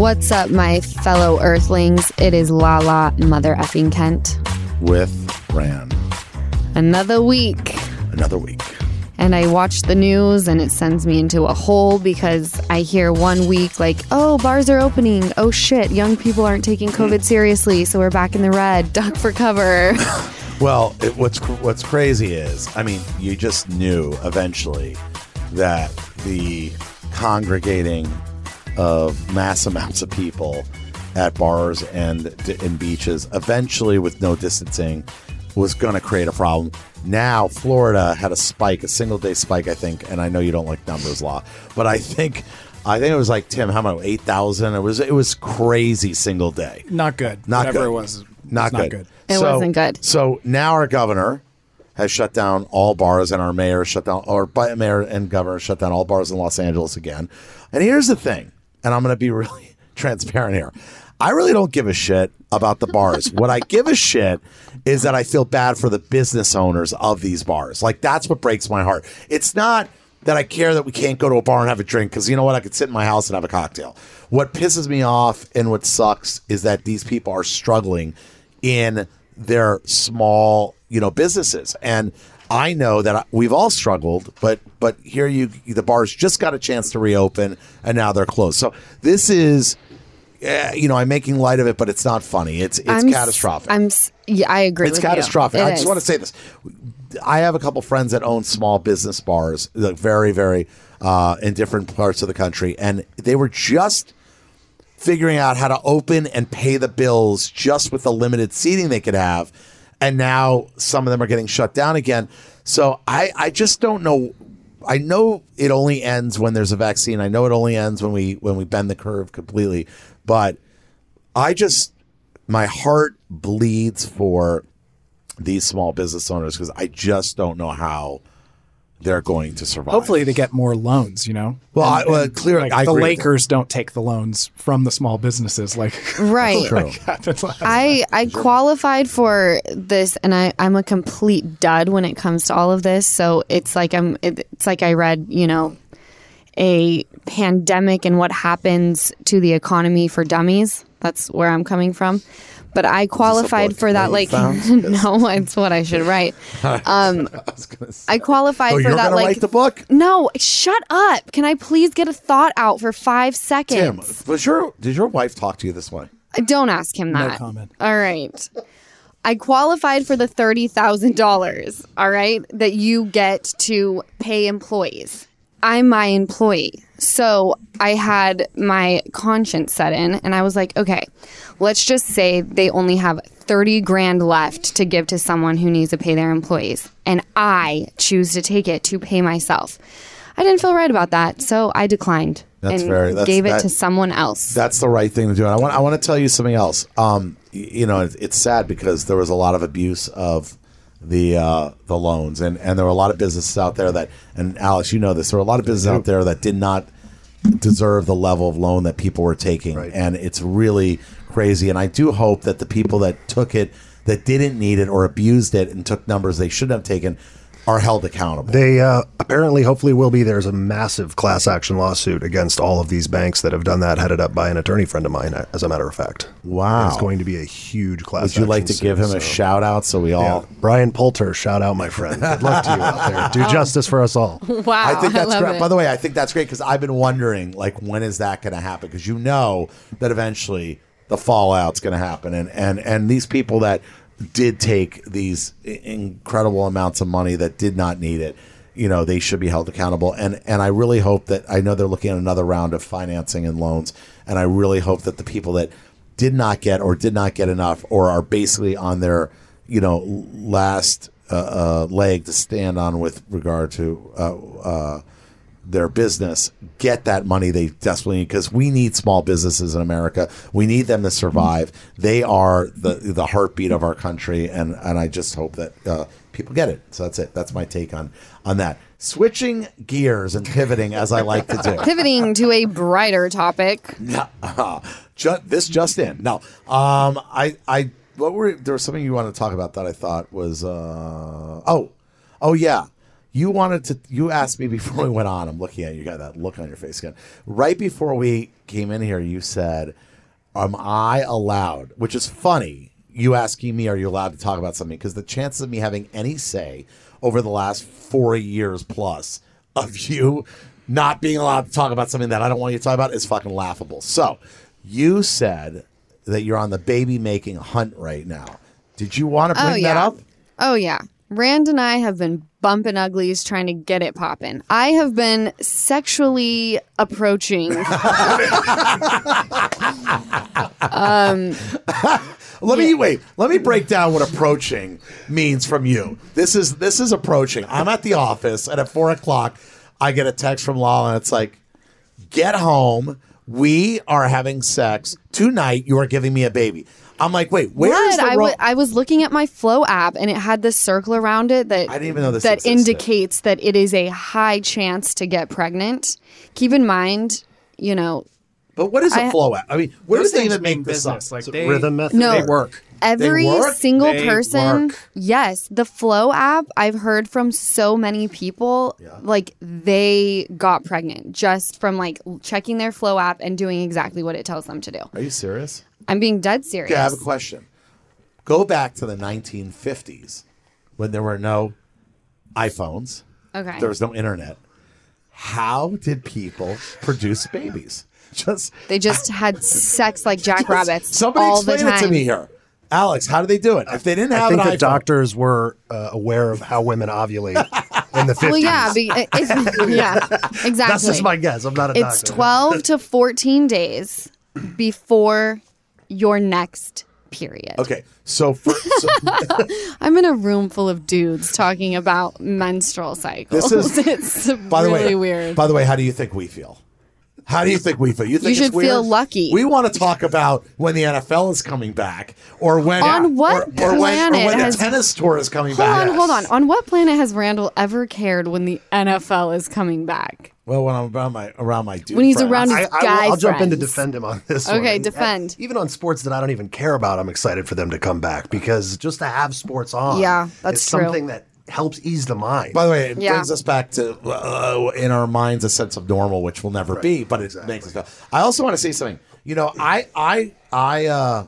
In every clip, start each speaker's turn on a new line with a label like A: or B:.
A: What's up, my fellow Earthlings? It is Lala Mother effing Kent.
B: with Ran.
A: Another week.
B: Another week.
A: And I watch the news and it sends me into a hole because I hear one week like, oh, bars are opening. Oh shit, young people aren't taking hmm. COVID seriously, so we're back in the red. Duck for cover.
B: Well, it, what's what's crazy is, I mean, you just knew eventually that the congregating of mass amounts of people at bars and in beaches, eventually with no distancing, was going to create a problem. Now, Florida had a spike, a single day spike, I think, and I know you don't like numbers law, but I think. I think it was like Tim. How much? Eight thousand. It was. It was crazy single day.
C: Not good.
B: Not
C: Whatever
B: good.
C: it was.
B: Not
C: was
B: good.
A: It wasn't good.
B: So now our governor has shut down all bars, and our mayor shut down, or mayor and governor shut down all bars in Los Angeles again. And here's the thing, and I'm going to be really transparent here. I really don't give a shit about the bars. what I give a shit is that I feel bad for the business owners of these bars. Like that's what breaks my heart. It's not that I care that we can't go to a bar and have a drink because you know what? I could sit in my house and have a cocktail. What pisses me off and what sucks is that these people are struggling in their small, you know, businesses. And I know that we've all struggled, but but here you the bars just got a chance to reopen and now they're closed. So this is uh, you know, I'm making light of it, but it's not funny. It's it's
A: I'm
B: catastrophic.
A: I'm. s- Yeah, I agree.
B: It's
A: with you.
B: catastrophic.
A: It
B: I just
A: is.
B: want to say this. I have a couple friends that own small business bars, like very, very uh, in different parts of the country, and they were just figuring out how to open and pay the bills just with the limited seating they could have, and now some of them are getting shut down again. So I, I just don't know. I know it only ends when there's a vaccine. I know it only ends when we when we bend the curve completely, but I just my heart bleeds for these small business owners because I just don't know how they're going to survive.
C: Hopefully, they get more loans. You know.
B: Well, I- well, clearly,
C: like,
B: I
C: the
B: agree
C: Lakers don't take the loans from the small businesses like
A: Right.
C: like
A: I I qualified for this, and I I'm a complete dud when it comes to all of this. So it's like I'm it's like I read you know a pandemic and what happens to the economy for dummies. That's where I'm coming from. But I qualified for that.
B: that
A: Like no, it's what I should write. Um, I qualified
B: Oh,
A: for
B: you're
A: that. like
B: write the book,
A: no, shut up. Can I please get a thought out for five
B: Tim?
A: seconds?
B: Was your did your wife talk to you this way?
A: Don't ask him that.
C: No comment.
A: All right. I qualified for the $30,000, all right, that you get to pay employees. I'm my employee. So I had my conscience set in and I was like, okay, let's just say they only have 30 grand left to give to someone who needs to pay their employees. And I choose to take it to pay myself. I didn't feel right about that. So I declined
B: That's
A: and
B: very- that's-
A: gave it
B: that-
A: to someone else.
B: That's the right thing to do. And I want I want to tell you something else. Um, you know, it's, it's sad because there was a lot of abuse of the uh, the loans, and and there were a lot of businesses out there that, and Alex, you know this, there were a lot of businesses out there that did not deserve the level of loan that people were taking, and it's really crazy. And I do hope that the people that took it, that didn't need it or abused it, and took numbers they shouldn't have taken, are held accountable.
D: They uh, apparently, hopefully, will be. There's a massive class action lawsuit against all of these banks that have done that, headed up by an attorney friend of mine, as a matter of fact.
B: Wow.
D: It's going to be a huge class action law.
B: Would you like
D: action
B: to give
D: suit,
B: him a shout out so we all?
D: Yeah. Brian Poulter, shout out, my friend. Good luck to you out there. Do justice for us all.
A: wow.
B: I think that's
A: love
B: great.
A: it.
B: By the way, I think that's great because I've been wondering, like, when is that going to happen? Because you know that eventually the fallout's going to happen, and and and these people that did take these incredible amounts of money that did not need it, you know, they should be held accountable. And and I really hope that I know they're looking at another round of financing and loans, and I really hope that the people that did not get or did not get enough or are basically on their you know last uh, uh, leg to stand on with regard to uh, uh, their business get that money they desperately need because we need small businesses in America. We need them to survive. They are the the heartbeat of our country, and and I just hope that uh, people get it. So that's it. That's my take on on that. Switching gears and pivoting as I like to do.
A: Pivoting to a brighter topic.
B: Ju- this just in. No, um, I, I, what were there was something you wanted to talk about that I thought was, uh, oh, oh yeah, You wanted to. You asked me before we went on. I'm looking at you. You got that look on your face again. Right before we came in here, you said, "Am I allowed?" Which is funny. You asking me, "Are you allowed to talk about something?" Because the chances of me having any say over the last four years plus of you not being allowed to talk about something that I don't want you to talk about is fucking laughable. So, you said that you're on the baby making hunt right now. Did you want to oh, bring
A: Oh
B: that up?
A: Oh yeah. Rand and I have been bumping uglies trying to get it popping. I have been sexually approaching.
B: Um, Let me wait. Let me break down what approaching means from you. This is this is approaching. I'm at the office, and at four o'clock, I get a text from Lala, and it's like, "Get home. We are having sex tonight. You are giving me a baby." I'm like, "Wait, where's
A: What?
B: the
A: I
B: ro-
A: wa- I was looking at my Flow app and it had this circle around it that
B: I didn't even know this
A: that
B: existed.
A: indicates that it is a high chance to get pregnant. Keep in mind, you know,
B: But what is a
A: I-
B: flow app? I mean, where
C: Those
B: do they
C: things
B: even make this up?
C: business. Like they,
D: Rhythm method.
A: No.
C: they work.
A: every
B: work?
A: single
C: They
A: person
C: work.
A: yes the flow app i've heard from so many people like they got pregnant just from like checking their flow app and doing exactly what it tells them to do
B: Are you serious?
A: I'm being dead serious
B: Okay, I have a question. Go back to the 1950s when there were no iPhones.
A: Okay.
B: There was no internet. How did people produce babies? Just
A: they just had sex like jackrabbits
B: somebody
A: all the
B: explain
A: time
B: it to me here. Alex, how do they do it? If they didn't
D: I
B: have
D: think
B: an
D: that
B: iPhone,
D: doctors were uh, aware of how women ovulate in the 50s.
A: well yeah be, it's, yeah exactly
D: That's just my guess. I'm not a doctor.
A: it's 12 to 14 days before your next period
B: okay. So for so,
A: I'm in a room full of dudes talking about menstrual cycles.
B: This is-
A: it's
B: by the way,
A: weird.
B: By the way, how do you think we feel? How do you think we feel? You think
A: You
B: it's
A: should feel lucky.
B: We want to talk about when the NFL is coming back, or when
A: On what
B: or, or when, or
A: planet
B: when
A: has-
B: the tennis tour is coming
A: hold
B: back.
A: on, hold on. On what planet has Randall ever cared when the NFL is coming back?
B: Well, when I'm around my around my dude
A: When he's
B: friends.
A: around his
D: I, I
A: guy
D: will, I'll jump in to defend him on this.
A: Okay,
D: one. And-
A: defend.
D: and even on sports that I don't even care about, I'm excited for them to come back because just to have sports on,
A: Yeah, that's
D: is
A: true.
D: something that helps ease the mind.
B: By the way, it
A: Yeah.
B: brings us back to uh, in our minds a sense of normal, which will never be, but it makes us feel. I also want to say something. You know, I I I uh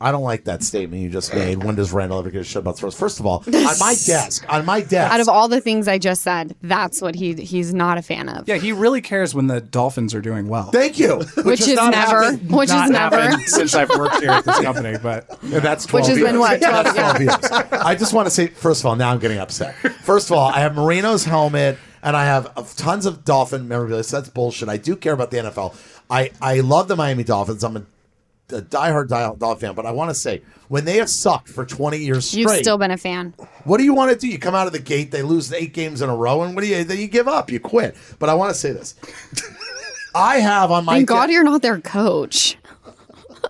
B: I don't like that statement you just made. When does Randall ever get a shit about sports? First of all, on my desk, on my desk,
A: Out of all the things I just said, that's what he he's not a fan of.
C: Yeah, he really cares when the Dolphins are doing well.
B: Thank you.
A: Which
B: has
A: is never,
B: happened-
A: which
C: Not
A: is never.
C: since I've worked here at this company, but
B: And that's 12
A: Which has
B: years.
A: been what, 12
B: That's 12 years. I just want to say, first of all, now I'm getting upset. First of all, I have Marino's helmet and I have tons of Dolphin memorabilia. So that's bullshit. I do care about the NFL. I, I love the Miami Dolphins. I'm a, a diehard Dolphin fan, but I want to say, when they have sucked for 20 years straight,
A: You've still been a fan.
B: what do you want to do? You come out of the gate, they lose eight games in a row, and what do you? Then you give up, you quit. But I want to say this. I have on my
A: Thank God you're not their coach.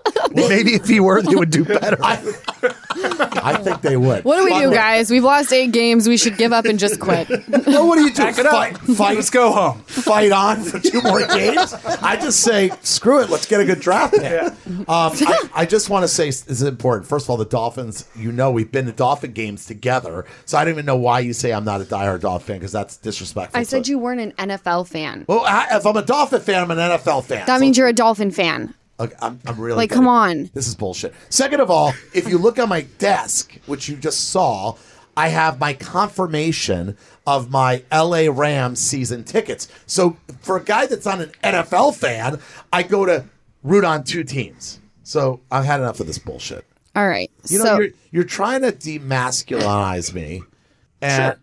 D: Maybe if he were, they would do better.
B: I, I think they would.
A: What do we
B: By
A: do,
B: way-
A: guys? We've lost eight games. We should give up and just quit.
B: Well, what do you do?
C: Pack it up.
B: Fight, fight,
C: let's go home.
B: fight on for two more games? I just say, screw it. Let's get a good draft pick. Um, I, I just want to say this is important. First of all, the Dolphins. You know, we've been to Dolphin games together, so I don't even know why you say I'm not a diehard Dolphin fan because that's disrespectful.
A: I said
B: to-
A: you weren't an NFL fan.
B: Well, I, if I'm a Dolphin fan, I'm an NFL fan.
A: That
B: So-
A: means you're a Dolphin fan.
B: Okay, I'm, I'm really
A: Like,
B: getting-
A: come on.
B: This is bullshit. Second of all, if you look on my desk, which you just saw, I have my confirmation of my LA Rams season tickets. So for a guy that's not an NFL fan, I go to root on two teams. So I've had enough of this bullshit.
A: All right.
B: You know,
A: so
B: you're you're trying to demasculinize me, and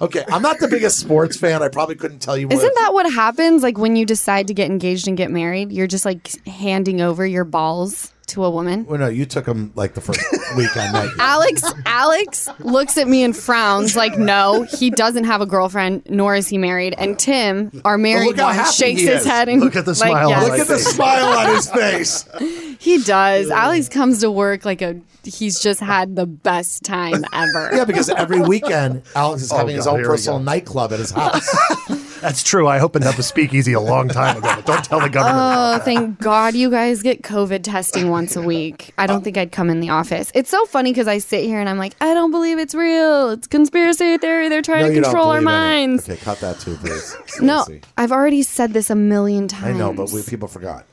B: okay, I'm not the biggest sports fan. I probably couldn't tell you. What
A: isn't that what happens? Like when you decide to get engaged and get married, you're just like handing over your balls to a woman.
B: Well, no, you took him like the first week I met you.
A: Alex Alex looks at me and frowns like no, he doesn't have a girlfriend, nor is he married. And Tim, our married
B: look how
A: one, shakes
B: he
A: his head and
D: Look at the smile on
A: yes.
B: Look at the smile on his face.
A: He does. Alex comes to work like a he's just had the best time ever.
B: Yeah, because every weekend Alex is oh, having his own personal nightclub at his house.
D: That's true. I opened up a speakeasy a long time ago, but don't tell the government.
A: Oh, thank God you guys get COVID testing once a week. I don't think I'd come in the office. It's so funny because I sit here and I'm like, I don't believe it's real. It's conspiracy theory. They're trying
B: No,
A: to control our minds.
B: Okay, cut that too, please.
A: No, I've already said this a million times.
B: I know, but we, people forgot.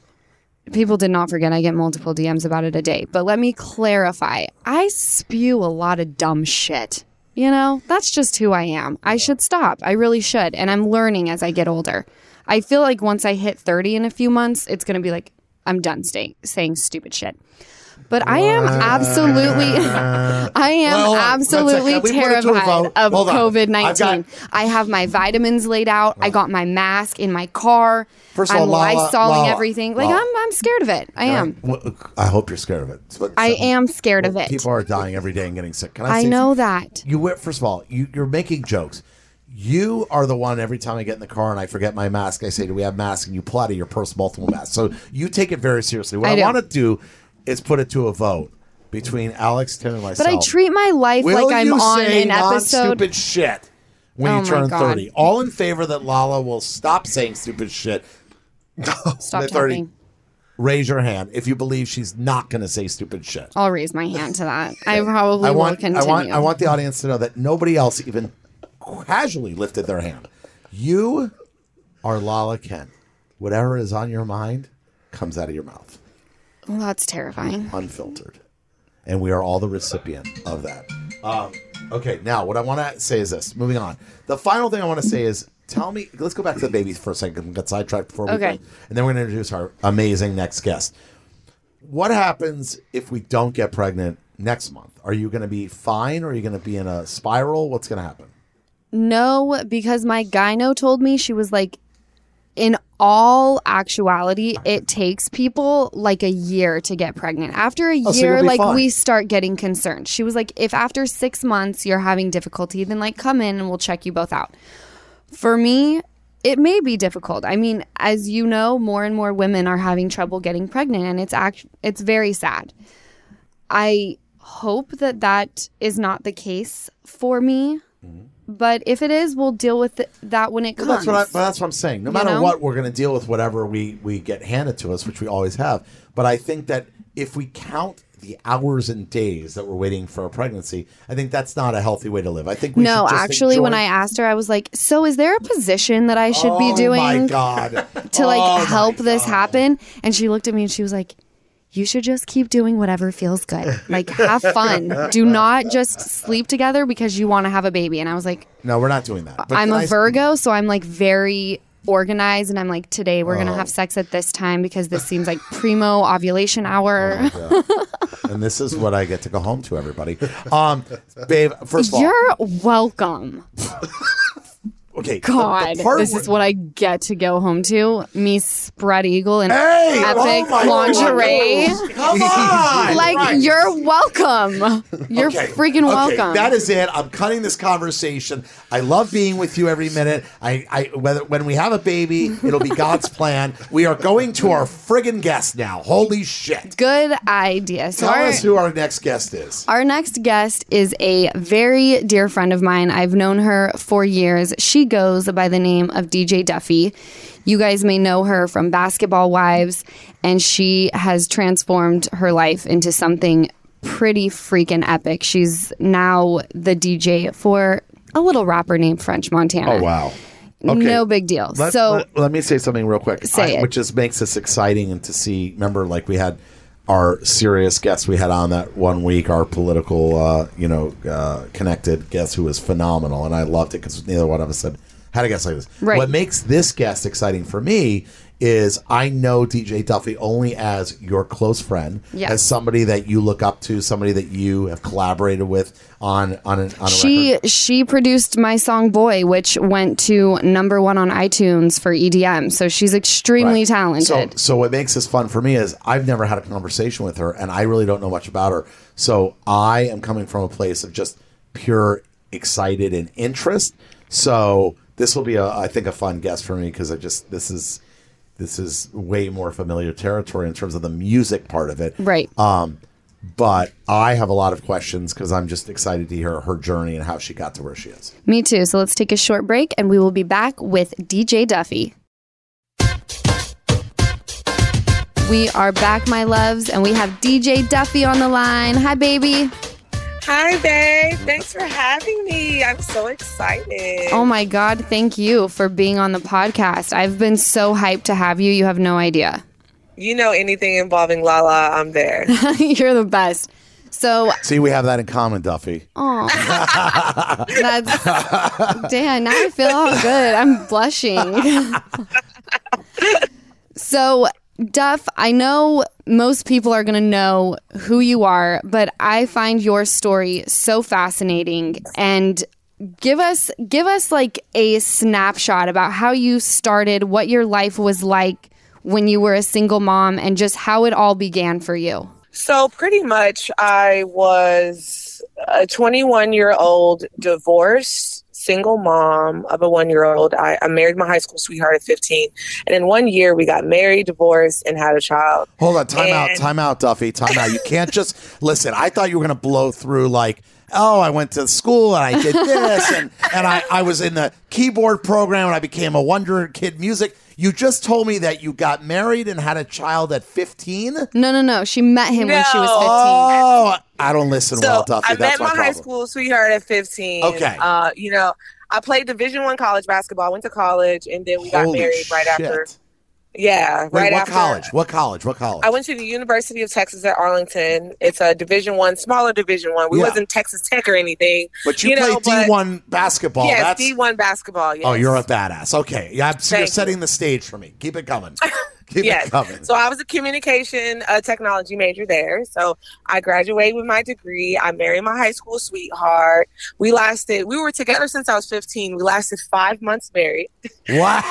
A: people did not forget. I get multiple DMs about it a day. But let me clarify. I spew a lot of dumb shit. You know, that's just who I am. I should stop. I really should. And I'm learning as I get older. I feel like once I hit 30 in a few months, it's going to be like, I'm done stay, saying stupid shit. But I am absolutely, I am
B: Well,
A: absolutely
B: we put it to a
A: terrified of COVID
B: nineteen.
A: I have my vitamins laid out. I got my mask in my car.
B: First of all, I'm Lala-
A: Lysoling everything. Like
B: Lala.
A: I'm, I'm scared of it. I am.
B: I hope you're scared of it. But-
A: I am scared of it.
B: People are dying every day and getting sick. Can I?
A: I know
B: something?
A: that.
B: You wear- first of all, you, you're making jokes. You are the one every time I get in the car and I forget my mask. I say, "Do we have masks?" And you pull out of your purse multiple masks. So you take it very seriously. What
A: I
B: I, want to do is put it to a vote between Alex, Tim, and myself.
A: But I treat my life
B: Will
A: like I'm
B: you
A: on
B: say
A: an episode.
B: non-stupid shit when
A: Oh
B: you
A: my
B: turn
A: God.
B: thirty? All in favor that Lala will stop saying stupid shit.
A: Stop
B: the 30.
A: talking.
B: Raise your hand if you believe she's not going to say stupid shit.
A: I'll raise my hand to that. I probably
B: I
A: will
B: want,
A: continue.
B: I want, I want the audience to know that nobody else even casually lifted their hand. You are Lala Kent. Whatever is on your mind comes out of your mouth,
A: well, that's terrifying.
B: unfiltered, and we are all the recipient of that. Um, okay, now what I want to say is this. Moving on, the final thing I want to say is. Tell me, let's go back to the babies for a second and get sidetracked before we
A: Okay.
B: go. And then we're going to introduce our amazing next guest. What happens if we don't get pregnant next month? Are you going to be fine or are you going to be in a spiral? What's going to happen?
A: No, because my gyno told me she was like, all actuality, it takes people like a year to get pregnant. After a
B: Oh,
A: year,
B: you'll
A: like
B: fine.
A: we start getting concerned. She was like, if after six months you're having difficulty, then like come in and we'll check you both out. For me, it may be difficult. I mean, as you know, more and more women are having trouble getting pregnant, and it's act- it's very sad. I hope that that is not the case for me. Mm-hmm. But if it is, we'll deal with th- that when it
B: Well,
A: comes.
B: that's what I, but that's what I'm saying. No matter
A: know?
B: what, we're going to deal with whatever we we get handed to us, which we always have. But I think that if we count the hours and days that we're waiting for a pregnancy, I think that's not a healthy way to live. I think we
A: no,
B: should just
A: actually, when I asked her, I was like, "So, is there a position that I should
B: oh
A: be doing
B: my god,
A: to like
B: Oh
A: help this happen?" And she looked at me and she was like, "You should just keep doing whatever feels good. Like, have fun. Do not just sleep together because you want to have a baby." And I was like,
B: No, we're not doing that. But
A: I'm a
B: I-
A: Virgo, so I'm like very organized, and I'm like, today we're
B: Oh.
A: gonna have sex at this time because this seems like primo ovulation hour.
B: and this is what I get to go home to, everybody. Um, babe, first of all,
A: You're welcome.
B: okay.
A: God, this
B: where-
A: is what I get to go home to. Me spread eagle and
B: Hey, oh
A: epic
B: oh
A: lingerie.
B: God. Come on,
A: Like
B: Right.
A: you're welcome. You're
B: Okay.
A: freaking
B: Okay,
A: welcome.
B: that is it. I'm cutting this conversation. I love being with you every minute. I, I whether when we have a baby, it'll be God's plan. We are going to our friggin' guest now. Holy shit!
A: Good idea. So
B: Tell
A: our,
B: us who our next guest is.
A: our next guest is a very dear friend of mine. I've known her for years. She goes by the name of DJ Duffey. You guys may know her from Basketball Wives, and she has transformed her life into something pretty freaking epic. She's now the DJ for a little rapper named French Montana.
B: Oh wow!
A: No big deal.
B: Let,
A: so
B: let, let me say something real quick.
A: Say it.
B: Which just makes this exciting and to see. Remember, like we had our serious guest we had on that one week, our political, uh, you know, uh, connected guest who was phenomenal, and I loved it because neither one of us had had a guest like this.
A: Right.
B: What makes this guest exciting for me is I know DJ Duffey only as your close friend,
A: Yes.
B: as somebody that you look up to, somebody that you have collaborated with on on, an, on a
A: she
B: record.
A: she produced my song "Boy," which went to number one on iTunes for EDM. So she's extremely
B: Right.
A: talented.
B: So, so what makes this fun for me is I've never had a conversation with her, and I really don't know much about her. So I am coming from a place of just pure excited and interest. So this will be, a, I think, a fun guest for me because I just this is this is way more familiar territory in terms of the music part of it.
A: Right.
B: Um, but I have a lot of questions because I'm just excited to hear her journey and how she got to where she is.
A: Me too. So let's take a short break and we will be back with DJ Duffey. We are back, my loves, and we have DJ Duffey on the line. Hi, baby.
E: Hi, babe. Thanks for having me. I'm so excited.
A: Oh my God, thank you for being on the podcast. I've been so hyped to have you. You have no idea.
E: You know anything involving Lala, I'm there.
A: You're the best. So,
B: See, we have that in common, Duffey.
A: oh, that's damn. Now I feel all good. I'm blushing. so, Duff, I know most people are going to know who you are, but I find your story so fascinating and give us give us like a snapshot about how you started, what your life was like when you were a single mom and just how it all began for you.
E: So, pretty much, I was a 21 year old divorced single mom of a one year old. I, I married my high school sweetheart at 15. And in one year, we got married, divorced, and had a child.
B: Hold on, time out, time out, Duffey, time out. You can't just listen. I thought you were going to blow through like, oh, I went to school and I did this, and and I I was in the keyboard program and I became a Wonder Kid music. You just told me that you got married and had a child at 15.
A: No, no, no. She met him when she was 15.
B: Oh, I don't listen
E: So
B: well, Duffey.
E: I met my,
B: my
E: high school sweetheart at 15.
B: Okay.
E: Uh, you know, I played Division One college basketball. Went to college, and then we got
B: Holy
E: married right after. Yeah,
B: Wait,
E: right
B: what
E: after.
B: college? What college? What college?
E: I went to the University of Texas at Arlington. It's a Division One, smaller Division One. We
B: Yeah.
E: wasn't Texas Tech or anything.
B: but you,
E: you
B: played D1 basketball.
E: yes, D one basketball. Yes.
B: Oh, you're a badass. Okay. Yeah, so you're
E: Thank you.
B: setting the stage for me. Keep it coming. Keep
E: Yes.
B: it.
E: So I was a communication uh, technology major there. So I graduated with my degree. I married my high school sweetheart. We lasted. We were together since I was 15. We lasted five months married.
B: Wow.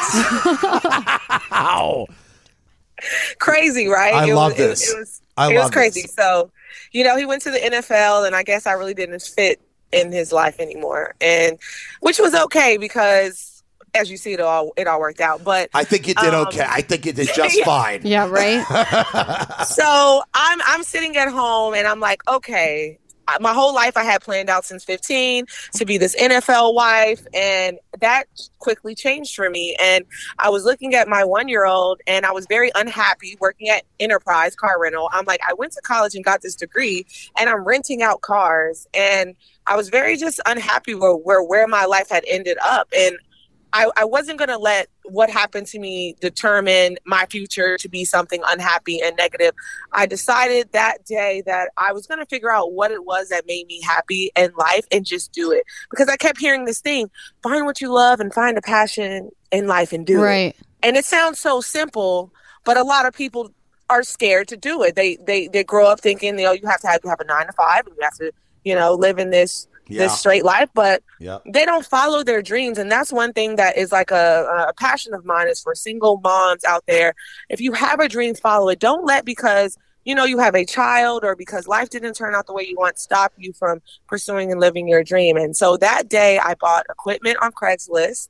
E: Crazy, right?
B: I
E: It
B: love
E: was, it-
B: this.
E: It, was.
B: I
E: it
B: love
E: was crazy.
B: this.
E: So, you know, he went to the NFL, and I guess I really didn't fit in his life anymore, and which was okay because, as you see, it all it all worked out. But
B: I think it did
E: Um,
B: okay. I think you did just
E: yeah.
B: fine.
A: Yeah, right?
E: so I'm I'm sitting at home and I'm like, okay, my whole life I had planned out since 15 to be this NFL wife, and that quickly changed for me. And I was looking at my one year old, and I was very unhappy working at Enterprise Car Rental. I'm like, I went to college and got this degree, and I'm renting out cars, and I was very just unhappy where where, where my life had ended up, and I, I wasn't going to let what happened to me determine my future to be something unhappy and negative. I decided that day that I was going to figure out what it was that made me happy in life and just do it. Because I kept hearing this thing find what you love and find a passion in life and do it.
A: right.
E: And it sounds so simple, but a lot of people are scared to do it. They they they grow up thinking, you know, you have to have, you have a nine to five and you have to, you know, live in this
B: Yeah.
E: this straight life. But
B: Yeah.
E: they don't follow their dreams and that's one thing that is like a, a passion of mine is for single moms out there if you have a dream follow it don't let because you know you have a child or because life didn't turn out the way you want stop you from pursuing and living your dream and so that day i bought equipment on craigslist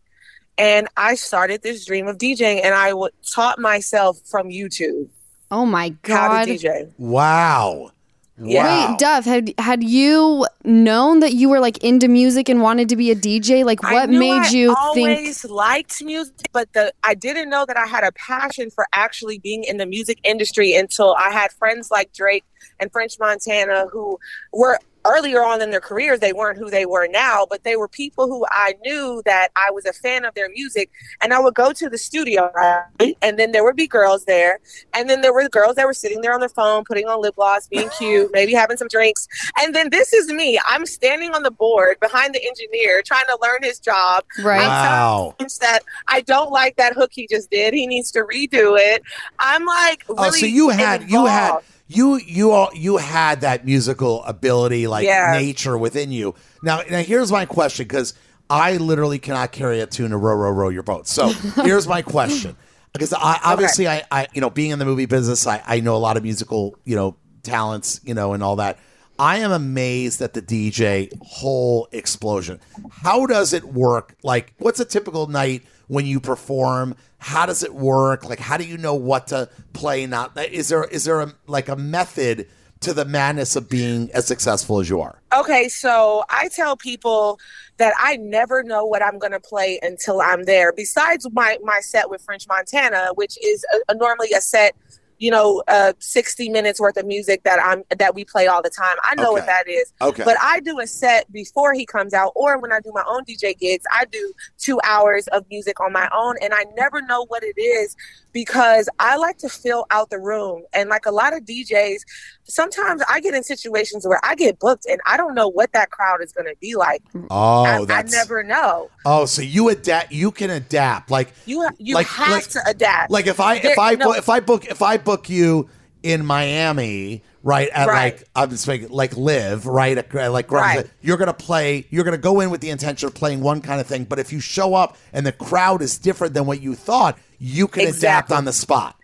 E: and i started this dream of djing and i w- taught myself from youtube
A: Oh my god!
E: how
A: God.
E: to dj
B: Wow.
E: Yeah.
A: Wait, Duff, had had you known that you were like into music and wanted to be a DJ? Like, what made
E: I
A: you think?
E: I always liked music, but the I didn't know that I had a passion for actually being in the music industry until I had friends like Drake and French Montana who were earlier on in their careers they weren't who they were now but they were people who i knew that i was a fan of their music and i would go to the studio right? and then there would be girls there and then there were girls that were sitting there on their phone putting on lip gloss being cute maybe having some drinks and then this is me i'm standing on the board behind the engineer trying to learn his job
A: Right.
B: Wow.
E: It's that I don't like that hook he just did. He needs to redo it. I'm like, really
B: Oh, so you had you had
E: involved.
B: You you all you had that musical ability like
E: Yeah.
B: nature within you. Now now here's my question because I literally cannot carry a tune to row row row your boat. So here's my question because I obviously I I you know being in the movie business I I know a lot of musical you know talents you know and all that. I am amazed at the DJ whole explosion. How does it work? Like, what's a typical night when you perform? How does it work? Like, how do you know what to play? Not is there is there a, like a method to the madness of being as successful as you are?
E: Okay, so I tell people that I never know what I'm going to play until I'm there. Besides my my set with French Montana, which is a, a normally a set, you know, uh, 60 minutes worth of music that I'm that we play all the time. I know what that is.
B: Okay.
E: But I do a set before he comes out, or when I do my own DJ gigs, I do two hours of music on my own, and I never know what it is because I like to fill out the room. And like a lot of DJs, sometimes I get in situations where I get booked and I don't know what that crowd is going to be like.
B: oh,
E: I, I never know.
B: Oh, so you adapt. You can adapt. Like
E: You you
B: Like-
E: have
B: like-
E: to adapt.
B: like if I if
E: There-
B: I
E: no.
B: if I book if I book you in Miami, right at
E: Right.
B: like I'm just making like live right at, like
E: Right.
B: you're gonna play you're gonna go in with the intention of playing one kind of thing, but if you show up and the crowd is different than what you thought, you can adapt on the spot.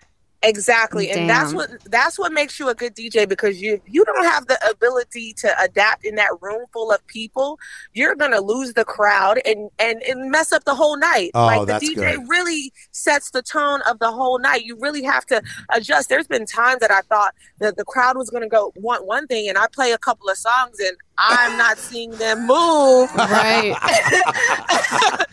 E: Exactly, and that's what that's what makes you a good DJ because you you don't have the ability to adapt in that room full of people. You're gonna lose the crowd and and, and mess up the whole night.
B: Oh,
E: like the
B: that's
E: DJ
B: good.
E: really sets the tone of the whole night. You really have to adjust. There's been times that I thought that the crowd was gonna go want one thing, and I play a couple of songs and I'm not seeing them move.
A: Right.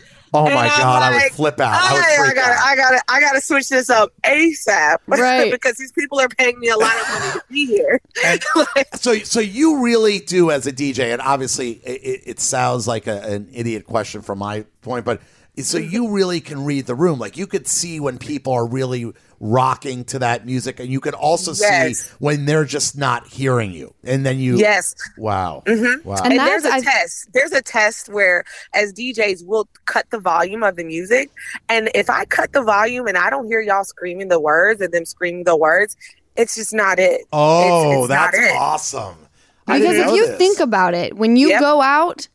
B: Oh
E: And
B: my
E: I'm
B: god, I would flip out. I would
E: I, I gotta,
B: out.
E: I gotta, I gotta switch this up ASAP,
A: Right.
E: because these people are paying me a lot of money to be here.
B: so so you really do as a DJ, and obviously it, it- it sounds like a, an idiot question from my point, but so you really can read the room. Like you could see when people are really rocking to that music, and you could also
E: Yes.
B: see when they're just not hearing you, and then you
E: yes,
B: wow
E: Mhm.
B: wow
A: And
E: and there's a
A: I-
E: test. There's a test where, as DJs, we'll cut the volume of the music, and if I cut the volume and I don't hear y'all screaming the words and them screaming the words, it's just not it.
B: oh
E: It's- it's not
B: that's
E: it.
B: awesome.
A: Because if you
B: this.
A: think about it, when you
E: Yep.
A: go out,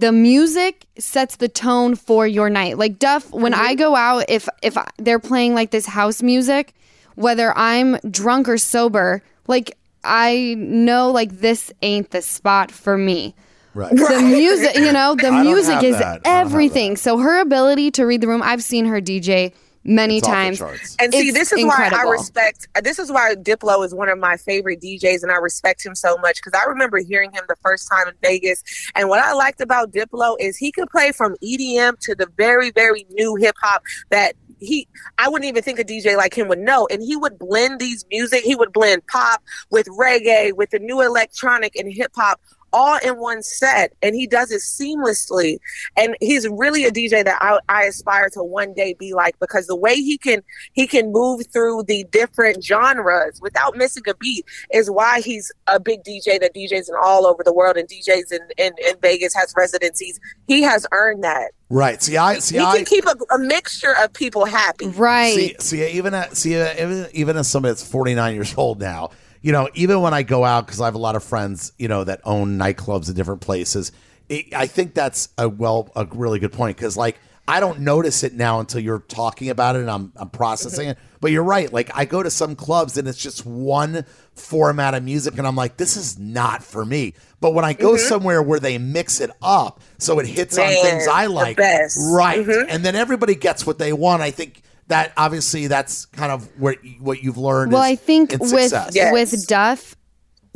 A: the music sets the tone for your night. Like Duff, when
E: Mm-hmm.
A: I go out, if if they're playing like this house music, whether I'm drunk or sober, like I know like this ain't the spot for me.
B: right.
A: The music, you know, the music is
B: that. I don't have
A: everything. So her ability to read the room, I've seen her DJ many
B: It's
A: times.
E: And see,
A: It's
E: this is why I respect. This is why Diplo is one of my favorite DJs, and I respect him so much because I remember hearing him the first time in Vegas. And what I liked about Diplo is he could play from EDM to the very, very new hip hop that he. I wouldn't even think a DJ like him would know. And he would blend these music. He would blend pop with reggae, with the new electronic and hip hop. All in one set, and he does it seamlessly. And he's really a DJ that I, I aspire to one day be like because the way he can he can move through the different genres without missing a beat is why he's a big DJ that DJs in all over the world and DJs in, in, in Vegas has residencies. He has earned that.
B: Right. See, I see.
E: he
B: I
E: can keep a, a mixture of people happy.
A: Right.
B: See, see, even at, see, uh, even, even as somebody that's 49 years old now, you know, even when I go out because I have a lot of friends, you know, that own nightclubs in different places. It, I think that's a well, a really good point because, like, I don't notice it now until you're talking about it and I'm I'm processing it. But you're right. Like, I go to some clubs and it's just one format of music, and I'm like, this is not for me. But when I go somewhere where they mix it up, so it hits on things I like, right?
E: Mhm.
B: And then everybody gets what they want. I think that obviously that's kind of where what you've learned.
A: Well,
B: is
A: I think with.
E: Yes.
A: with Duff,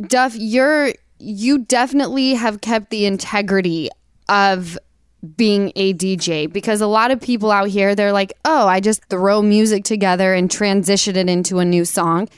A: Duff, you're you definitely have kept the integrity of being a DJ because a lot of people out here they're like, "Oh, I just throw music together and transition it into a new song."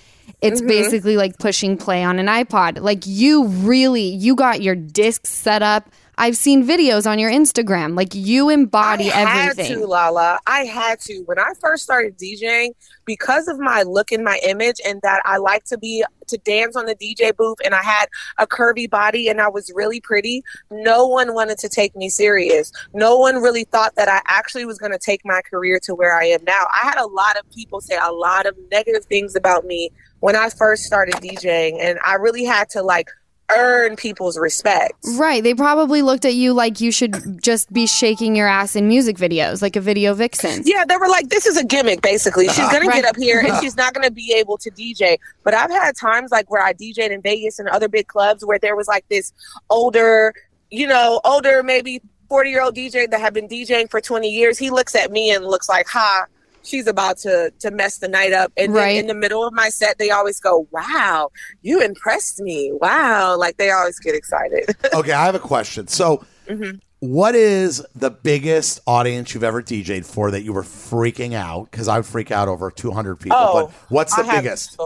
A: It's
E: Mm-hmm.
A: basically like pushing play on an iPod. Like you really you got your discs set up. I've seen videos on your Instagram. Like you embody everything.
E: I had to, Lala. I had to. When I first started DJing, because of my look and my image, and that I like to be to dance on the DJ booth, and I had a curvy body, and I was really pretty. No one wanted to take me serious. No one really thought that I actually was going to take my career to where I am now. I had a lot of people say a lot of negative things about me when I first started DJing, and I really had to like earn people's respect.
A: Right. They probably looked at you like you should just be shaking your ass in music videos, like a video vixen.
E: Yeah, they were like, this is a gimmick, basically. She's uh-huh. going
A: Right.
E: to get up here and uh-huh. she's not going to be able to DJ. But I've had times like where I DJed in Vegas and other big clubs where there was like this older, you know, older, maybe 40 year old DJ that had been DJing for 20 years. He looks at me and looks like, ha. She's about to to mess the night up. And
A: Right.
E: then in the middle of my set, they always go, "Wow, you impressed me! Wow!" Like they always get excited.
B: okay, I have a question. So,
E: Mhm.
B: what is the biggest audience you've ever DJ'd for that you were freaking out? Because I would freak out over 200 people.
E: Oh,
B: but what's the
E: I
B: biggest?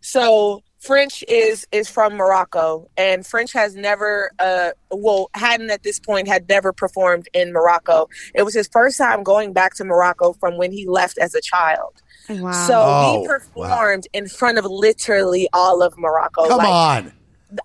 E: So French is is from Morocco, and French has never, uh, well, hadn't at this point had never performed in Morocco. It was his first time going back to Morocco from when he left as a child.
A: Wow.
E: So
B: Oh,
E: he performed in front of literally all of Morocco.
B: Come
E: Like,
B: on.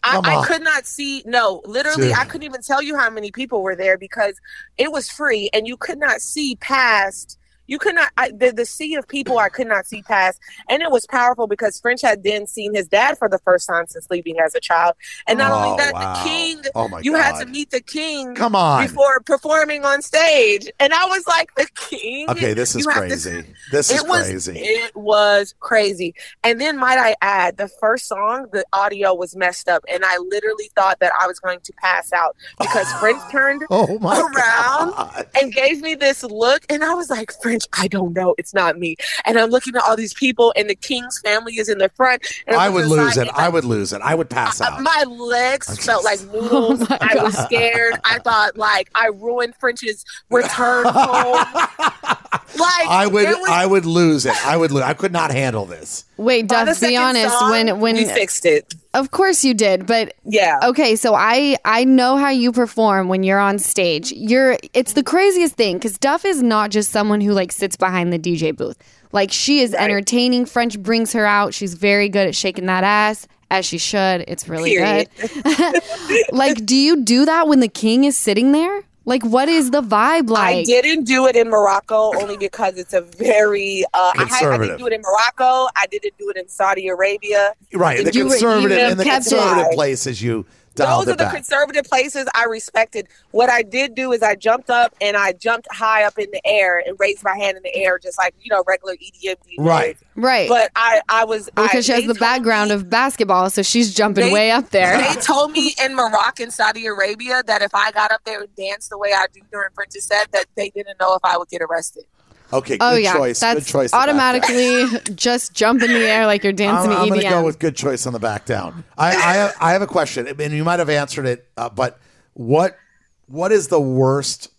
E: I,
B: Come
E: I could not see. No, literally,
B: Dude.
E: I couldn't even tell you how many people were there because it was free, and you could not see past. You could not. I, the the sea of people I could not see past, and it was powerful because French had then seen his dad for the first time since leaving as a child, and not
B: Oh,
E: only that,
B: wow.
E: the king.
B: Oh my
E: you
B: god.
E: had to meet the king
B: Come on.
E: before performing on stage, and I was like, the king.
B: Okay, this is
E: have to-
B: crazy. This is
E: was
B: crazy.
E: it was crazy. And then might I add, the first song, the audio was messed up, and I literally thought that I was going to pass out because French turned
B: oh my
E: around
B: god.
E: and gave me this look, and I was like, French, I don't know, it's not me. And I'm looking at all these people, and the king's family is in the front. And I'm
B: I
E: on
B: would lose it.
E: and
B: I would lose it. I would pass
E: uh,
B: out.
E: My legs
B: I'm
E: felt like noodles.
A: Oh
E: I was scared. I thought like I ruined French's return home. Like
B: I would
E: was-
B: I would lose it. I would lose. I could not handle this.
A: Wait, Duff, be honest.
E: song,
A: when when
E: you fixed it,
A: of course you did, but
E: yeah.
A: okay, so I I know how you perform when you're on stage. You're it's the craziest thing because Duff is not just someone who like sits behind the DJ booth. Like she is
E: Right.
A: entertaining. French brings her out. She's very good at shaking that ass as she should. It's really
E: Period.
A: good. like, do you do that when the king is sitting there? Like, what is the vibe like?
E: I didn't do it in Morocco only because it's a very. Uh, I, I didn't do it in Morocco. I didn't do it in Saudi Arabia.
B: Right. The
A: You were- you
B: conservative in the conservative places you dialed
E: Those are the
B: back.
E: conservative places I respected. What I did do is I jumped up and I jumped high up in the air and raised my hand in the air, just like you know regular EDM DJs.
B: Right.
A: right.
E: But I, I was I,
A: because she has the background
E: me-
A: of basketball, so she's jumping
E: They-
A: way up there.
E: They told me in Morocco and Saudi Arabia that if I got up there and danced the way I do during French's set, that they didn't know if I would get arrested.
B: Okay, good
A: Oh yeah,
B: choice.
A: that's
B: good choice. to back down.
A: automatically just jump in the air like you're
B: I'm,
A: dancing
B: I'm going to go with good choice on the back down. I, I, have, I have a question, and you might have answered it, uh, but what what is the worst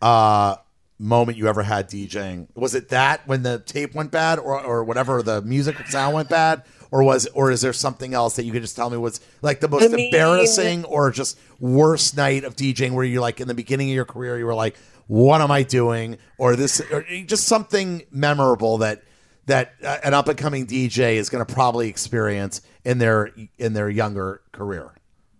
B: uh, moment you ever had DJing? Was it that when the tape went bad, or or whatever the music sound went bad, or was or is there something else that you could just tell me was like the most
E: I mean-
B: embarrassing or just worst night of DJing where you're like in the beginning of your career you were like, what am I doing, or this, or just something memorable that that uh, an up and coming DJ is going to probably experience in their in their younger career.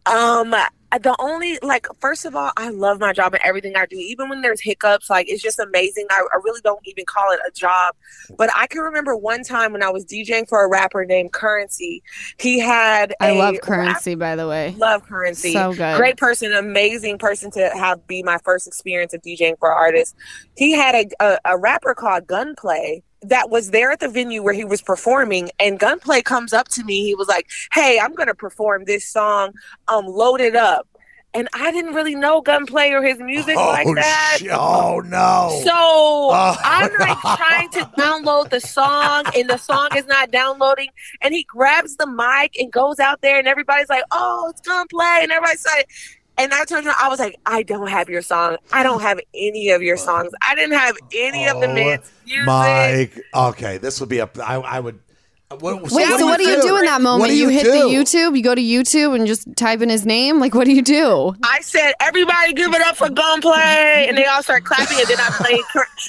E: Um, the only like, first of all, I love my job and everything I do. Even when there's hiccups, like it's just amazing. I, I really don't even call it a job. But I can remember one time when I was DJing for a rapper named Currency. He had
A: I
E: a
A: love
E: rap-
A: currency, by the way.
E: Love Currency.
A: So good.
E: Great person, amazing person to have be my first experience of DJing for artists. He had a, a, a rapper called Gunplay that was there at the venue where he was performing and Gunplay comes up to me. He was like, Hey, I'm gonna perform this song, um, load it up. And I didn't really know Gunplay or his music like that.
B: sh- oh no!
E: So
B: Oh.
E: I'm like trying to download the song, and the song is not downloading. And he grabs the mic and goes out there, and everybody's like, "Oh, it's gonna! And everybody's like, and I turned around, I was like, "I don't have your song. I don't have any of your songs. I didn't have any of the
B: Oh,
E: man's music."
B: Mike, okay, this would be a. I, I would. What,
A: Wait, so what do you do in that moment?
B: do
A: You,
B: you
A: hit
B: do?
A: the YouTube, you go to YouTube and just type in his name? Like, what do you do?
E: I said, "Everybody, give it up for Gunplay," and they all start clapping. And then I played,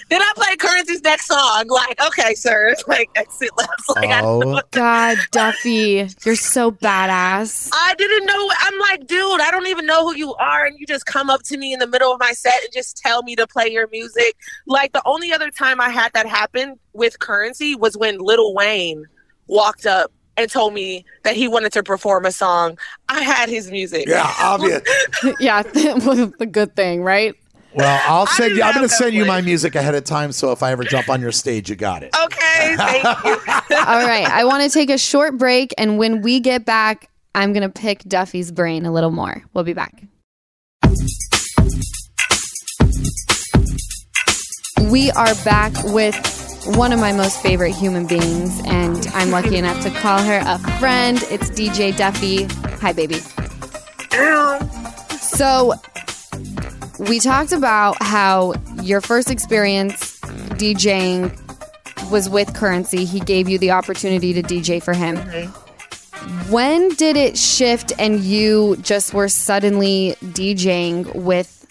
E: then I played Currency's next song. Like, okay, sir, like exit left. Like, I
B: Oh,
A: God, Duffey, you're so badass.
E: I didn't know. I'm like, dude, I don't even know who you are, and you just come up to me in the middle of my set and just tell me to play your music. Like the only other time I had that happen with Currency was when Little Wayne walked up and told me that he wanted to perform a song. I had his music.
B: yeah, obvious.
A: yeah, was the good thing, right?
B: Well, I'll send you. I'm going to send you my music ahead of time, so if I ever jump on your stage, you got it.
E: Okay, thank you.
A: All right, I want to take a short break, and when we get back, I'm going to pick Duffey's brain a little more. We'll be back. We are back with one of my most favorite human beings, and I'm lucky enough to call her a friend. It's DJ Duffey. Hi, baby. So, we talked about how your first experience DJing was with Currency. He gave you the opportunity to DJ for him. Mm-hmm. When did it shift and you just were suddenly DJing with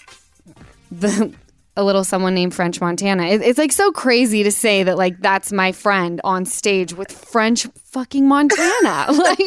A: the a little someone named French Montana? It, it's like so crazy to say that like that's my friend on stage with French fucking Montana. like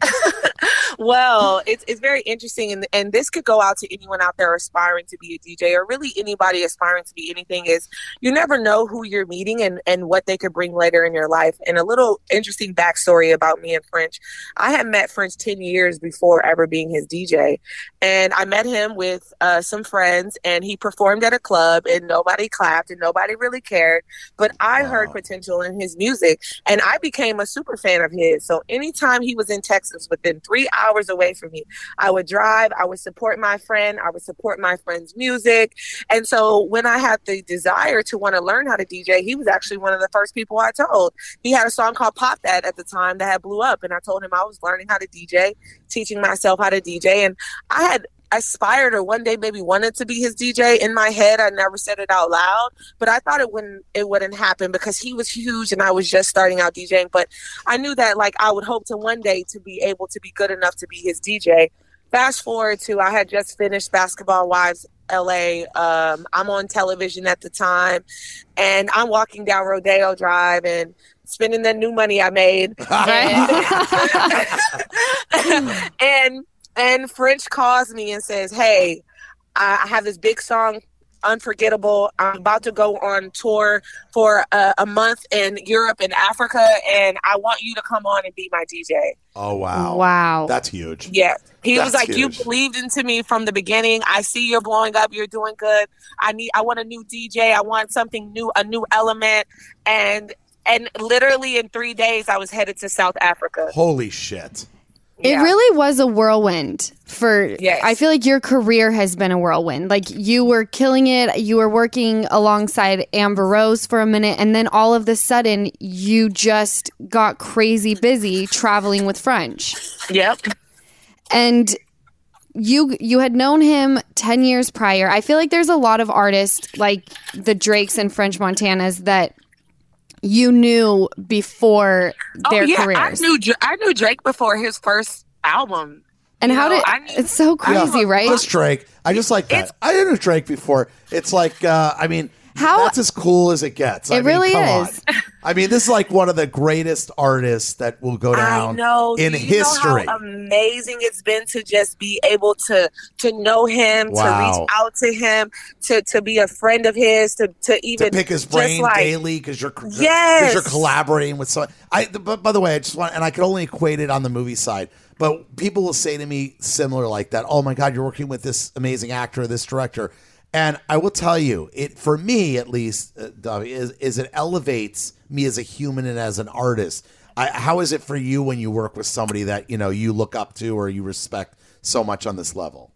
E: well, it's it's very interesting, and and this could go out to anyone out there aspiring to be a DJ, or really anybody aspiring to be anything. Is you never know who you're meeting and and what they could bring later in your life. And a little interesting backstory about me and French: I had met French ten years before ever being his DJ, and I met him with uh, some friends, and he performed at a club, and nobody clapped, and nobody really cared. But I heard potential in his music, and I became a super fan of his. So anytime he was in Texas, within three hours away from me, I would drive, I would support my friend, I would support my friend's music. And so when I had the desire to want to learn how to DJ, he was actually one of the first people I told. He had a song called Pop That at the time that had blew up. And I told him I was learning how to DJ, teaching myself how to DJ. And I had aspired or one day maybe wanted to be his DJ in my head. I never said it out loud, but I thought it wouldn't it wouldn't happen because he was huge and I was just starting out DJing. But I knew that like I would hope to one day to be able to be good enough to be his DJ. Fast forward to I had just finished Basketball Wives LA. Um, I'm on television at the time, and I'm walking down Rodeo Drive and spending the new money I made. and, and and French calls me and says, "Hey, I have this big song, Unforgettable. I'm about to go on tour for a, a month in Europe and Africa, and I want you to come on and be my DJ."
B: Oh wow.
A: Wow.
B: That's huge.
E: Yeah. He was
B: That's
E: like, You
B: huge.
E: believed into me from the beginning. I see you're blowing up, you're doing good. I need I want a new DJ. I want something new, a new element. And and literally in three days I was headed to South Africa.
B: Holy shit.
A: It
E: Yeah.
A: really was a whirlwind for
E: Yes.
A: I feel like your career has been a whirlwind. Like you were killing it, you were working alongside Amber Rose for a minute and then all of the sudden you just got crazy busy traveling with French.
E: Yep.
A: And you you had known him 10 years prior. I feel like there's a lot of artists like the Drakes and French Montanas that you knew before their
E: oh yeah,
A: careers.
E: I knew I knew Drake before his first album.
A: and
E: you
A: how
E: know,
A: did
E: I knew-
A: it's so crazy, right?
B: Just Drake. I just like that.
E: It's-
B: I didn't know Drake before. It's like, uh, I mean,
A: How-
B: that's as cool as it gets. I
A: It
B: mean,
A: really
B: come
A: is.
B: on. I mean, this is like one of the greatest artists that will go
E: I
B: down
E: know
B: in
E: you
B: history.
E: Know how amazing it's been to just be able to to know him, to reach out to him, to to be a friend of his, to to even
B: to pick his brain
E: like-
B: daily because you're because
E: Yes.
B: you're collaborating with someone. I but by the way, I just want and I can only equate it on the movie side. But people will say to me similar like that. Oh my God, you're working with this amazing actor, this director, and I will tell you, it for me at least, uh, is is it elevates me as a human and as an artist. I, how is it for you when you work with somebody that you know you look up to or you respect so much on this level?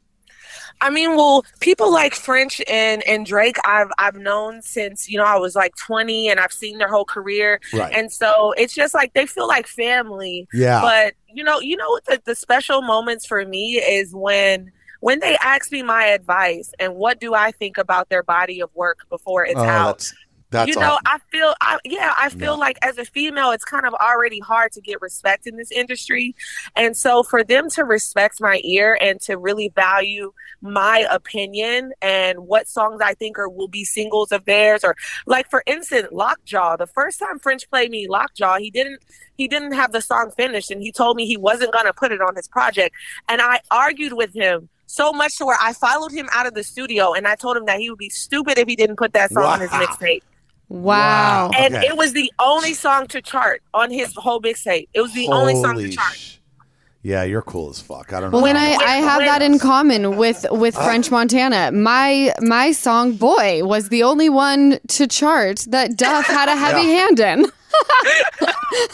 E: I mean, well, people like French and and Drake, I've I've known since you know I was like 20, and I've seen their whole career,
B: Right.
E: and so it's just like they feel like family.
B: Yeah.
E: But you know, you know what the, the special moments for me is when when they ask me my advice and what do I think about their body of work before it's
B: Oh,
E: out.
B: that's that's
E: you know,
B: all.
E: I feel, I, yeah, I feel
B: Yeah.
E: like as a female, it's kind of already hard to get respect in this industry, and so for them to respect my ear and to really value my opinion and what songs I think are will be singles of theirs, or like for instance, Lockjaw. The first time French played me Lockjaw, he didn't he didn't have the song finished, and he told me he wasn't going to put it on his project, and I argued with him. So much to where I followed him out of the studio and I told him that he would be stupid if he didn't put that song on his
B: Wow.
E: mixtape.
A: Wow.
E: And
B: Okay.
E: it was the only song to chart on his whole mixtape. It was the only song to chart.
B: sh- Yeah, you're cool as fuck. I don't know.
A: When I, I have that in common with with
B: Uh.
A: French Montana. My my song "Boy" was the only one to chart that Duff had a heavy
B: Yeah.
A: hand in.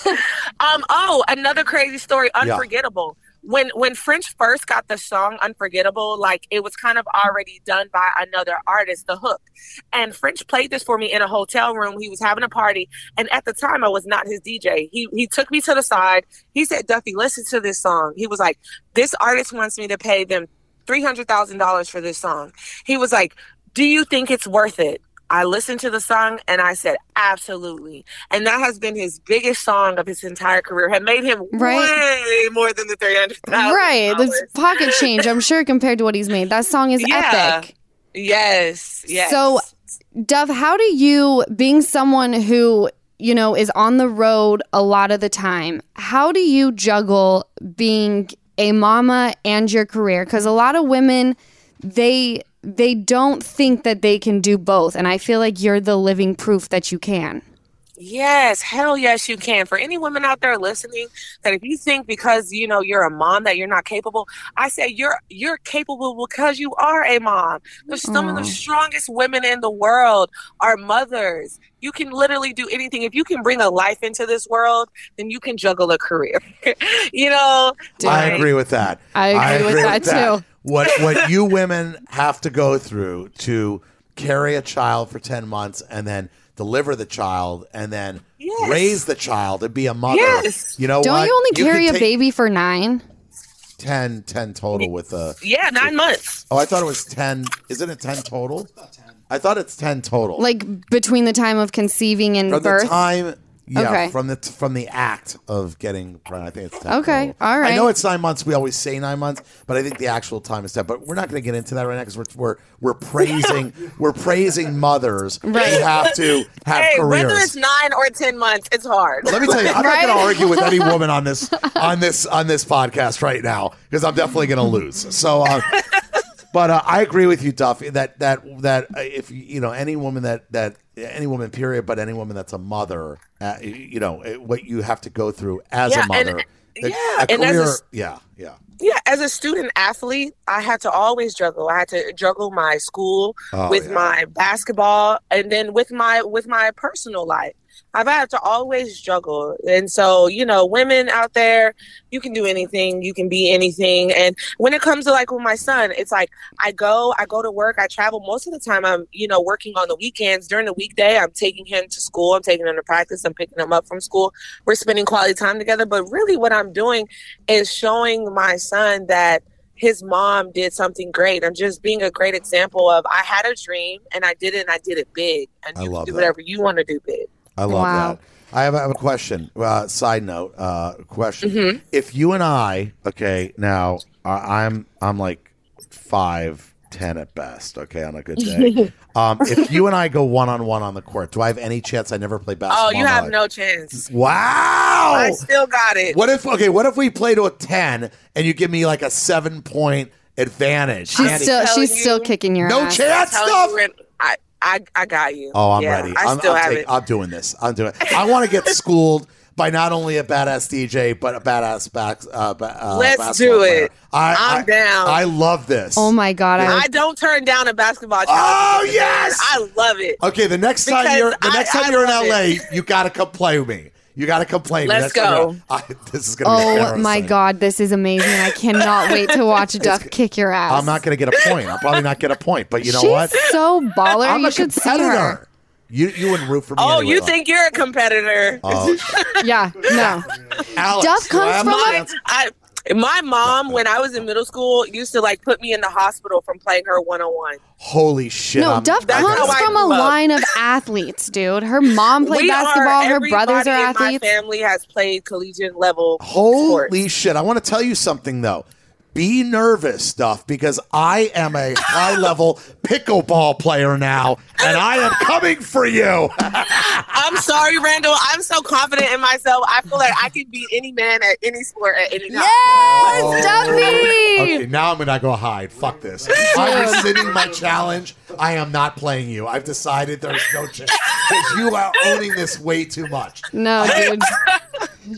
E: Um. Oh, another crazy story. Unforgettable. When when French first got the song Unforgettable, like it was kind of already done by another artist, the hook. And French played this for me in a hotel room. He was having a party, and at the time I was not his DJ. He he took me to the side. He said, "Duffey, listen to this song." He was like, "This artist wants me to pay them three hundred thousand dollars for this song." He was like, "Do you think it's worth it?" I listened to the song and I said, absolutely. And that has been his biggest song of his entire career. Had made him
A: Right.
E: way more than the three hundred thousand.
A: Right. It's pocket change, I'm sure, compared to what he's made. That song is
E: Yeah.
A: epic.
E: Yes. Yes.
A: So, Dove, how do you, being someone who, you know, is on the road a lot of the time, how do you juggle being a mama and your career? Because a lot of women, they they don't think that they can do both, and I feel like you're the living proof that you can.
E: Yes, hell yes, you can. For any women out there listening, that if you think because you know you're a mom that you're not capable, I say you're you're capable because you are a mom. There's some of the
A: mm.
E: strongest women in the world are mothers. You can literally do anything. If you can bring a life into this world, then you can juggle a career. you know,
B: I agree with that.
A: I agree with that, too.
B: What what you women have to go through to carry a child for ten months and then deliver the child and then
E: Yes.
B: raise the child and be a mother.
E: Yes.
B: You know
A: Don't
B: what?
A: you only
B: can
A: carry a baby for nine?
B: 10, 10 total with a.
E: Yeah, nine months.
B: Oh, I thought it was ten. Isn't it ten total? I thought it's ten total.
A: Like between the time of conceiving and
B: from
A: birth?
B: the time. Yeah,
A: Okay.
B: from the from the act of getting pregnant, I think it's 10
A: Okay, all right.
B: I know it's nine months. We always say nine months, but I think the actual time is ten. But we're not going to get into that right now because we're we're we're praising we're praising mothers right. who have to have
E: Hey,
B: careers.
E: whether it's nine or ten months, it's hard.
B: Let me tell you, I'm
A: Right?
B: not going to argue with any woman on this on this on this podcast right now because I'm definitely going to lose. So, uh, but uh, I agree with you, Duffey. That that that uh, if you you know any woman that that any woman period, but any woman that's a mother, uh, you know it- what you have to go through as
E: Yeah,
B: a
E: and-
B: mother. A-
E: yeah,
B: a
E: and as a
B: yeah, yeah.
E: yeah, as a student athlete, I had to always juggle. I had to juggle my school
B: Oh,
E: with
B: yeah.
E: my basketball and then with my with my personal life. I've had to always juggle. And so, you know, women out there, you can do anything, you can be anything. And when it comes to like with my son, it's like I go, I go to work, I travel. Most of the time I'm, you know, working on the weekends. During the weekday, I'm taking him to school, I'm taking him to practice, I'm picking him up from school. We're spending quality time together. But really what I'm doing is showing my son that his mom did something great. I'm just being a great example of I had a dream and I did it and I did it big. And
B: I
E: you
B: love
E: can do
B: that.
E: whatever you want to do big.
B: I love
A: Wow.
B: that. I have, I have a question. Uh, side note, uh, question.
E: Mm-hmm.
B: If you and I, okay, now I I'm I'm like five ten at best, okay, on a good day. um, if you and I go one on one on the court, do I have any chance? I never play basketball.
E: Oh, you have no chance.
B: Wow.
E: I still got it.
B: What if okay? What if we play to a ten and you give me like a seven point advantage?
A: She's
B: Andy-
A: still
E: telling
A: she's still kicking your
B: no
A: ass.
B: chance
E: Telling
B: stuff.
E: you, Ren- I, I, I got you.
B: Oh, I'm
E: Yeah,
B: ready.
E: I
B: I'm,
E: still
B: I'm
E: have
B: take-
E: it.
B: I'm doing this. I'm doing it. I want to get schooled by not only a badass DJ but a badass back. Uh, ba- uh,
E: Let's do it.
B: I,
E: I'm
B: I-
E: down.
B: I love this.
A: Oh my god! I,
E: I don't turn down a basketball challenge.
B: Oh, yes!
E: I love it.
B: Okay, the next time
E: Because
B: you're the
E: I-
B: next time
E: I
B: you're in LA,
E: it.
B: you got to come play with me. You got to come play with me.
E: Let's
B: Next
E: go.
B: you're- I, this is gonna be
A: oh my god, this is amazing! I cannot wait to watch Duff kick your ass.
B: I'm not going to get a point. I'll probably not get a point. But you know
A: She's
B: what?
A: so baller.
B: I'm
A: you
B: a
A: should see her.
B: You you wouldn't root for me.
E: Oh,
B: anyway,
E: you
B: though.
E: think you're a competitor?
B: Oh,
A: Yeah, no.
B: Alex,
A: Duff comes from
B: a
A: a-
B: chance?
E: I my mom when I was in middle school used to like put me in the hospital from playing her one on one.
B: Holy shit!
A: No,
B: I'm-
A: Duff
E: That's
A: comes from a line of athletes, dude. Her mom played
E: We
A: basketball.
E: Are,
A: Her brothers
E: everybody
A: are
E: in
A: athletes.
E: My family has played collegiate level.
B: Holy
E: sports.
B: shit! I want to tell you something though. Be nervous, stuff, because I am a high level pickleball player now, and I am coming for you.
E: I'm sorry, Randall. I'm so confident in myself. I feel like I can beat any man at any sport at any time.
A: Yes, oh. Duffey.
B: Okay, now I'm gonna go hide. Fuck this. I'm rescinding my challenge. I am not playing you. I've decided there's no chance because you are owning this way too much.
A: No, dude.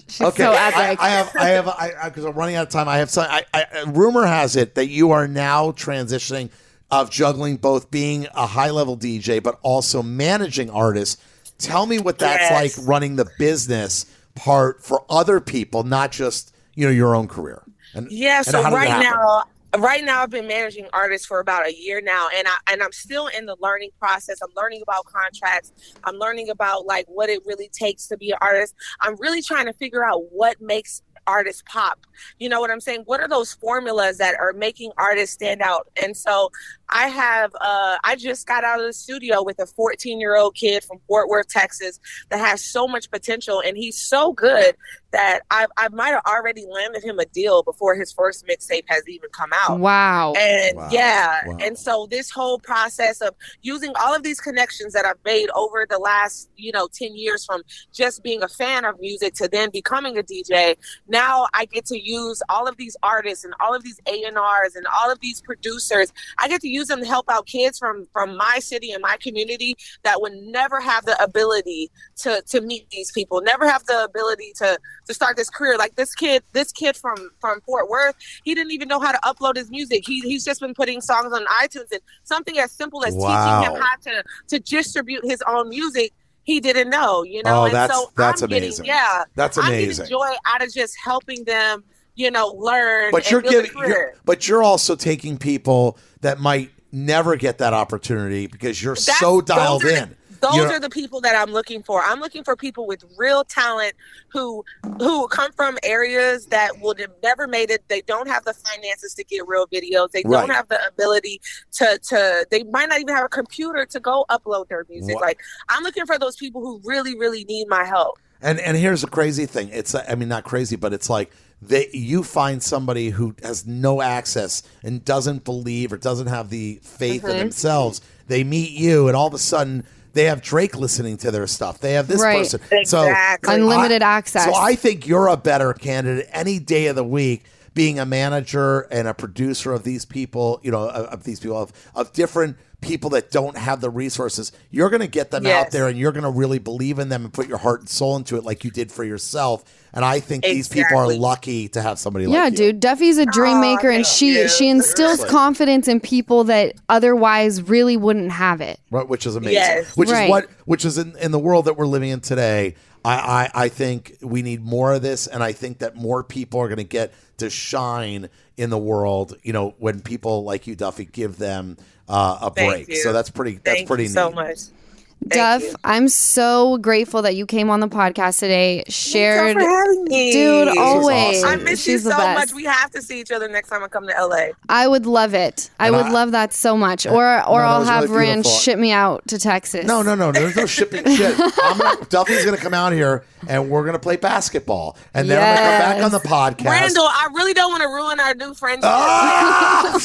A: She's
B: Okay,
A: so
B: I. I have, I have, I because I'm running out of time. I have some. I, I, rumor has it that you are now transitioning of juggling both being a high level DJ but also managing artists. Tell me what that's
E: Yes.
B: like running the business part for other people, not just you know your own career. And
E: Yeah,
B: and
E: so right now right now I've been managing artists for about a year now and I and I'm still in the learning process. I'm learning about contracts. I'm learning about like what it really takes to be an artist. I'm really trying to figure out what makes artists pop. You know what I'm saying? What are those formulas that are making artists stand out? And so I have uh I just got out of the studio with a 14-year-old kid from Fort Worth, Texas that has so much potential and he's so good that I I might have already landed him a deal before his first mixtape has even come out.
A: Wow.
E: And
B: Wow.
E: yeah,
B: Wow.
E: and so this whole process of using all of these connections that I've made over the last, you know, 10 years from just being a fan of music to then becoming a DJ, now I get to use all of these artists and all of these A&Rs and all of these producers. I get to use them to help out kids from from my city and my community that would never have the ability to to meet these people, never have the ability to to start this career. Like this kid, this kid from from Fort Worth, he didn't even know how to upload his music. He he's just been putting songs on iTunes and something as simple as
B: Wow.
E: teaching him how to to distribute his own music. He didn't know, you know.
B: Oh,
E: and
B: that's-
E: so
B: that's
E: I'm getting-
B: amazing.
E: yeah,
B: That's amazing.
E: joy out of just helping them, you know, learn.
B: but you're giving you're, but you're also taking people that might never get that opportunity because you're
E: That's-
B: so dialed
E: the-
B: in
E: those
B: You're-
E: are the people that I'm looking for. I'm looking for people with real talent who who come from areas that would have never made it. They don't have the finances to get real videos. They
B: Right.
E: don't have the ability to to. They might not even have a computer to go upload their music.
B: Wha-
E: Like I'm looking for those people who really really need my help.
B: And and here's the crazy thing. It's I mean not crazy, but it's like they you find somebody who has no access and doesn't believe or doesn't have the faith
E: Mm-hmm.
B: in themselves. They meet you, and all of a sudden they have Drake listening to their stuff. They have this
A: Right.
B: person.
E: Exactly.
B: So
A: Unlimited
B: I-
A: access.
B: So I think you're a better candidate any day of the week. Being a manager and a producer of these people, you know, of, of these people of, of different people that don't have the resources, you're going to get them out there and you're going to really believe in them and put your heart and soul into it like you did for yourself. And I think these people are lucky to have somebody
A: yeah,
B: like you.
A: Yeah, dude. Duffey's a dream
E: Aw,
A: maker, and she
E: you.
A: she instills
B: Seriously.
A: confidence in people that otherwise really wouldn't have it.
B: Right, which is amazing.
E: Yes.
B: Which
A: Right.
B: is what which is in, in the world that we're living in today. I, I, I think we need more of this and I think that more people are gonna get to shine in the world, you know, when people like you, Duffey, give them uh, a
E: Thank
B: break.
E: you.
B: So that's pretty that's
E: Thank
B: pretty
E: you so
B: neat.
E: much.
A: Duff. I'm so grateful that you came on the podcast today. Shared,
E: Thanks for having me.
A: dude.
B: awesome.
A: Always,
E: I miss you
A: she's the
E: so
A: best.
E: much. We have to see each other next time I come to LA.
A: I would love it. I
B: And
A: would
B: I-
A: love that so much. Or or
B: that
A: I'll have
B: really
A: Rand
B: beautiful.
A: ship me out to Texas.
B: No, no, no. There's no shipping shit. I'm gonna, Duffey's going to come out here and we're going to play basketball. And then I'm going to come back on the podcast.
E: Randall, I really don't want to ruin our new friendship.
B: Ah!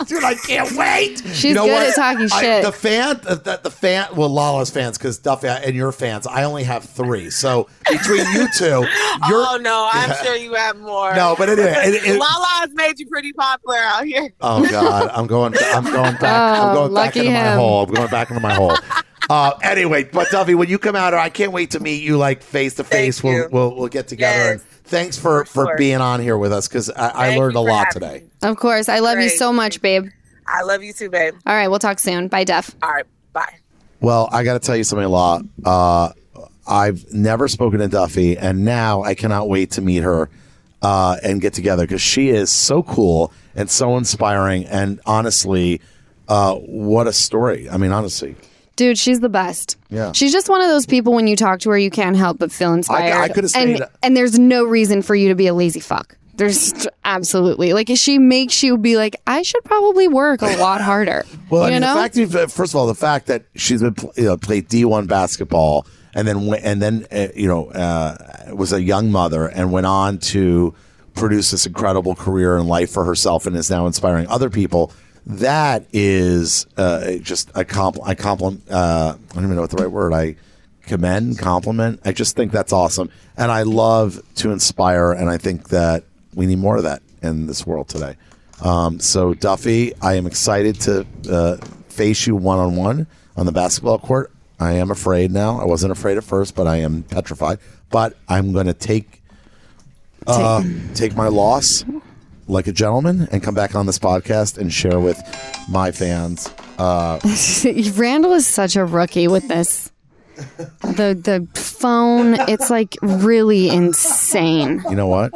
B: Dude, I can't wait.
A: She's good at talking
B: I-
A: shit.
B: the fan, the, the, the fan, well, Lala's fans, because Duffey and your fans, I only have three. So between you two, you're.
E: oh no, I'm
B: Yeah.
E: sure you have more.
B: No, but anyway, it- it-
E: Lala has made you pretty popular out here.
B: Oh God, I'm going. I'm going back. I'm
A: Oh,
B: going back
A: lucky
B: into my hole. I'm going back into my hole. Uh, anyway, but Duffey, when you come out, I can't wait to meet you like face to face. We'll, we'll we'll get together.
E: Yes.
B: And thanks for
E: For
B: for being on here with us because I, I learned a lot today.
E: me.
A: Of course, I love you so much, babe.
E: I love you too, babe.
A: All right, we'll talk soon. Bye, Duff.
E: All right, bye.
B: Well, I got to tell you something, Law. Uh, I've never spoken to Duffey, and now I cannot wait to meet her uh, and get together because she is so cool and so inspiring. And honestly, uh, what a story! I mean, honestly,
A: Dude, she's the best.
B: Yeah.
A: She's just one of those people when you talk to her, you can't help but feel inspired.
B: I could've
A: and,
B: stayed-
A: and there's no reason for you to be a lazy fuck. There's absolutely like if she makes you be like, I should probably work a lot harder.
B: Well, I
A: you
B: mean,
A: know?
B: the fact that first of all, the fact that she's been you know, played D one basketball and then and then uh, you know uh, was a young mother and went on to produce this incredible career and life for herself and is now inspiring other people. That is uh, just a compl- I compliment. Uh, I don't even know what the right word. I commend, compliment. I just think that's awesome, and I love to inspire, and I think that we need more of that in this world today. Um, so Duffey, I am excited to uh, face you one on one on the basketball court. I am afraid now. I wasn't afraid at first, but I am petrified. But I'm going to take uh, take my loss like a gentleman and come back on this podcast and share with my fans. Uh,
A: Randall is such a rookie with this. The the phone, it's like really insane.
B: you know what?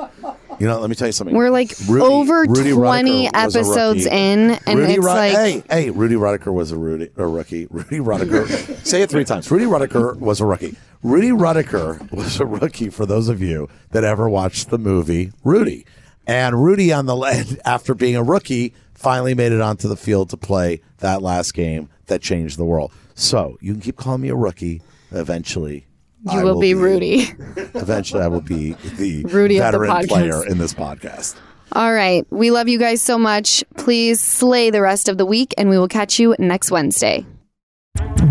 B: You know, let me tell you something.
A: We're like
B: Rudy-
A: over
B: Rudy
A: 20
B: Rudiger
A: episodes in, and
B: Rudy
A: it's like
B: hey, hey, Rudy Rudiker was a Rudy a rookie. Rudy Rudiker, say it three times. Rudy Rudiker was a rookie. Rudy Rudiker was a rookie. For those of you that ever watched the movie Rudy, and Rudy on the lead after being a rookie finally made it onto the field to play that last game that changed the world. So you can keep calling me a rookie. Eventually,
A: you
B: I
A: will be Rudy.
B: Eventually, I will be the
A: Rudy of the
B: veteran player in this podcast.
A: All right. We love you guys so much. Please slay the rest of the week, and we will catch you next Wednesday.